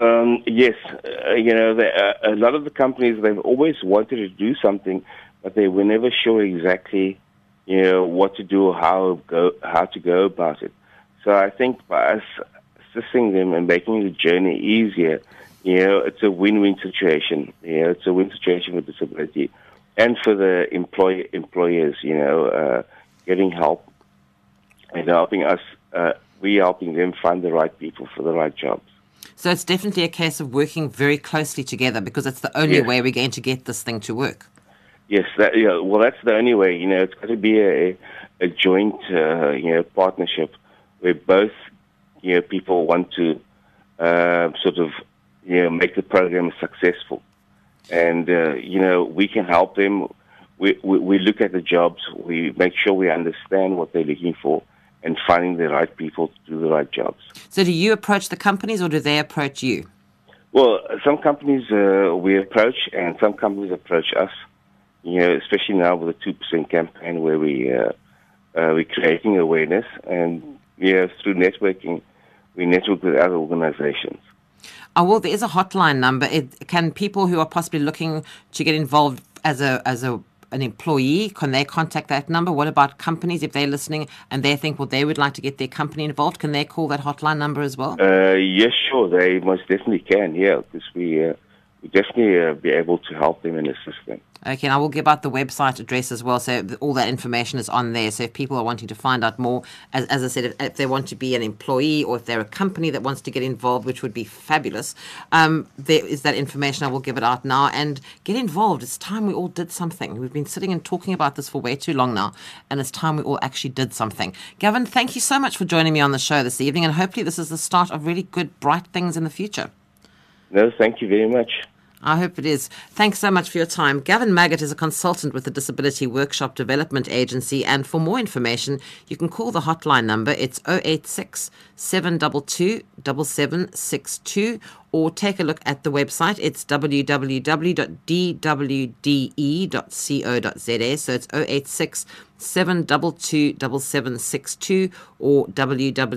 Um, yes, uh, you know, the, uh, a lot of the companies they've always wanted to do something, but they were never sure exactly, you know, what to do or how go how to go about it. So I think by us assisting them and making the journey easier, you know, it's a win-win situation. You know, it's a win situation for disability and for the employ employers. You know, uh, getting help and helping us. Uh, we helping them find the right people for the right jobs. So it's definitely a case of working very closely together because it's the only Yes. way we're going to get this thing to work. Yes, that, yeah, well, that's the only way. You know, it's got to be a, a joint, uh, you know, partnership where both, you know, people want to uh, sort of, you know, make the program successful, and uh, you know, we can help them. We, we we look at the jobs. We make sure we understand what they're looking for, and finding the right people to do the right jobs. So do you approach the companies or do they approach you? Well, some companies uh, we approach, and some companies approach us. You know, especially now with the two percent campaign, where we uh, uh, we're creating awareness, and know, through networking, we network with other organizations. Oh, well, there is a hotline number. It, can people who are possibly looking to get involved as a as a an employee can they contact that number? What about companies if they're listening and they think well they would like to get their company involved? Can they call that hotline number as well? Uh, yes, sure, they most definitely can. Yeah, because we uh, we definitely uh, be able to help them and assist them. Okay, and I will give out the website address as well, so all that information is on there. So if people are wanting to find out more, as, as I said, if, if they want to be an employee or if they're a company that wants to get involved, which would be fabulous, um, there is that information. I will give it out now and get involved. It's time we all did something. We've been sitting and talking about this for way too long now, and it's time we all actually did something. Gavin, thank you so much for joining me on the show this evening, and hopefully this is the start of really good, bright things in the future. No, thank you very much. I hope it is. Thanks so much for your time. Gavin Maggott is a consultant with the Disability Workshop Development Agency, and for more information, you can call the hotline number. It's 086 722 7762 or take a look at the website. It's www.dwde.co.za. So it's 086 722 7762 or www.dwde.co.za.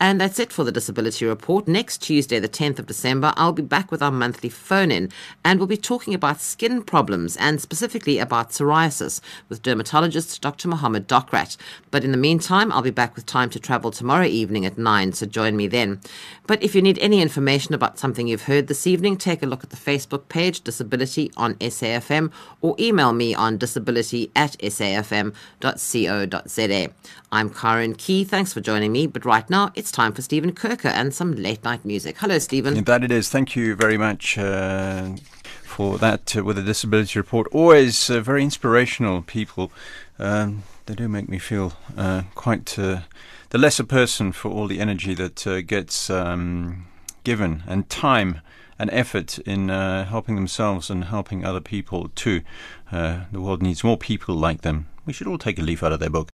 And that's it for the Disability Report. Next Tuesday, the 10th of December, I'll be back with our monthly phone in and we'll be talking about skin problems and specifically about psoriasis with dermatologist Dr. Mohammed Dokrat. But in the meantime, I'll be back with time to travel tomorrow evening at 9, so join me then. But if you need any information about something you've heard this evening, take a look at the Facebook page Disability on SAFM or email me on disability at safm.co.za. I'm Karen Key. Thanks for joining me. But right now, it's time for Stephen Kirker and some late night music. Hello, Stephen. That it is. Thank you very much uh, for that uh, with the Disability Report. Always uh, very inspirational people. Um, they do make me feel uh, quite uh, the lesser person for all the energy that uh, gets um, given and time and effort in uh, helping themselves and helping other people too. Uh, the world needs more people like them. We should all take a leaf out of their book.